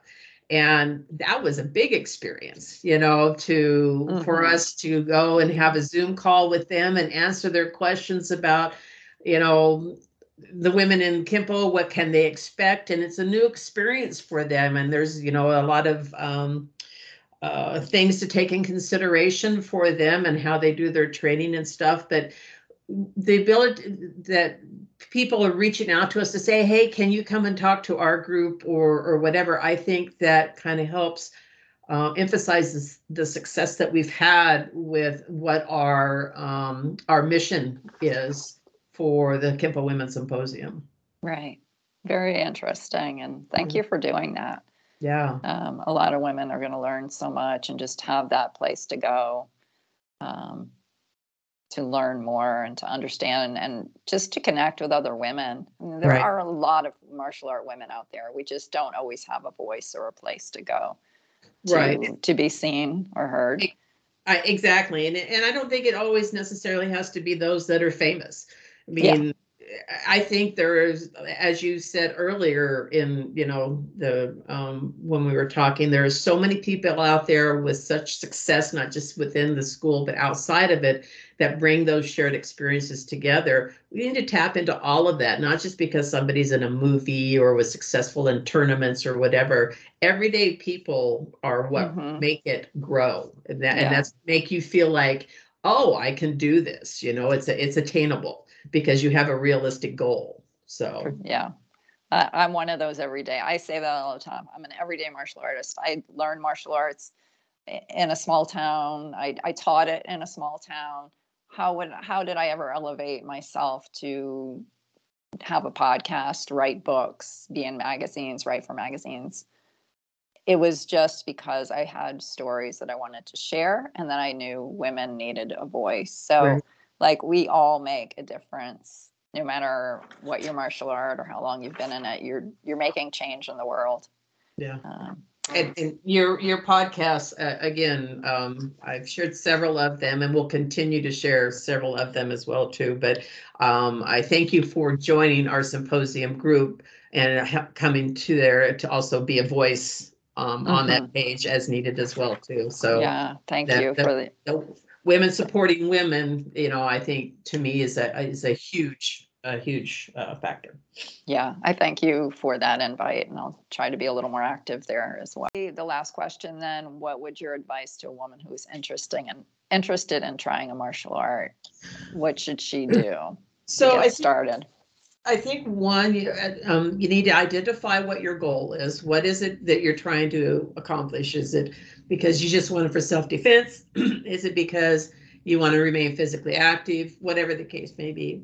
and that was a big experience you know to for Mhm. us to go and have a zoom call with them and answer their questions about you know the women in Kempo, what can they expect? And it's a new experience for them. And there's, you know, a lot of um, uh, things to take in consideration for them and how they do their training and stuff. But the ability that people are reaching out to us to say, hey, can you come and talk to our group or or whatever? I think that kind of helps uh, emphasizes the success that we've had with what our um, our mission is for the Kempo Women's Symposium. Right. Very interesting. And thank you for doing that. Yeah. Um, a lot of women are going to learn so much and just have that place to go um, to learn more and to understand and just to connect with other women. I mean, there Right. are a lot of martial art women out there. We just don't always have a voice or a place to go to, Right. to be seen or heard. I, exactly. And, and I don't think it always necessarily has to be those that are famous. I Yeah. I think there is, as you said earlier in, you know, the, um, when we were talking, there are so many people out there with such success, not just within the school, but outside of it, that bring those shared experiences together. We need to tap into all of that, not just because somebody's in a movie or was successful in tournaments or whatever. Everyday people are what Mhm. make it grow. And that, Yeah. and that's make you feel like, oh, I can do this. You know, it's a, it's attainable because you have a realistic goal. So Yeah. I, I'm one of those every day. I say that all the time. I'm an everyday martial artist. I learned martial arts in a small town. I, I taught it in a small town. How would how did I ever elevate myself to have a podcast, write books, be in magazines, write for magazines? It was just because I had stories that I wanted to share and that I knew women needed a voice. So Right. Like we all make a difference no matter what your martial art or how long you've been in it you're you're making change in the world yeah. um, And, and your your podcasts uh, again, um, I've shared several of them, and we'll continue to share several of them as well too. But um, I thank you for joining our symposium group and coming to there to also be a voice um, on that page as needed as well too. So yeah thank that- you that- for the the women supporting women, you know, I think to me is a is a huge a huge uh, factor. yeah i thank you for that invite and i'll try to be a little more active there as well. The last question then what would your advice to a woman who's interesting and interested in trying a martial art? What should she do So I started I think one, you, um, you need to identify what your goal is. What is it that you're trying to accomplish? Is it because you just want it for self-defense? *clears throat* is it because you want to remain physically active? Whatever the case may be.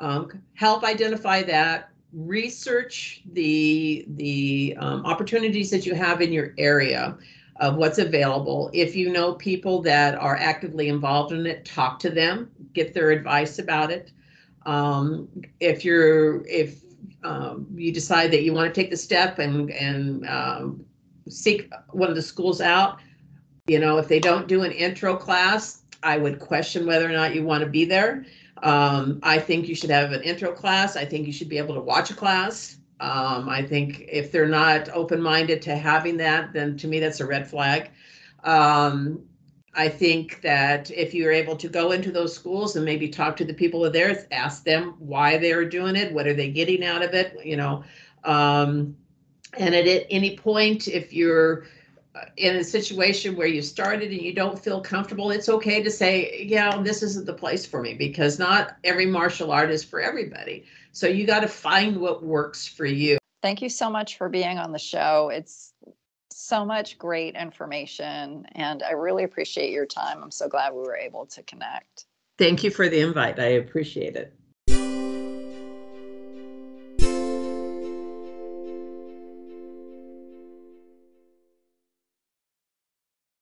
Um, help identify that. Research the the um, opportunities that you have in your area of what's available. If you know people that are actively involved in it, talk to them, get their advice about it. Um, if you're if um, you decide that you want to take the step and and um, seek one of the schools out, you know, if they don't do an intro class, I would question whether or not you want to be there. Um, I think you should have an intro class. I think you should be able to watch a class. Um, I think if they're not open-minded to having that, then to me that's a red flag. Um, I think that if you're able to go into those schools and maybe talk to the people there, ask them why they're doing it, what are they getting out of it, you know. Um, and at any point, if you're uh, in a situation where you started and you don't feel comfortable, it's okay to say, yeah, this isn't the place for me because not every martial art is for everybody. So you got to find what works for you. thank you so much for being on the show it's so much great information, and I really appreciate your time. I'm so glad we were able to connect. Thank you for the invite. I appreciate it.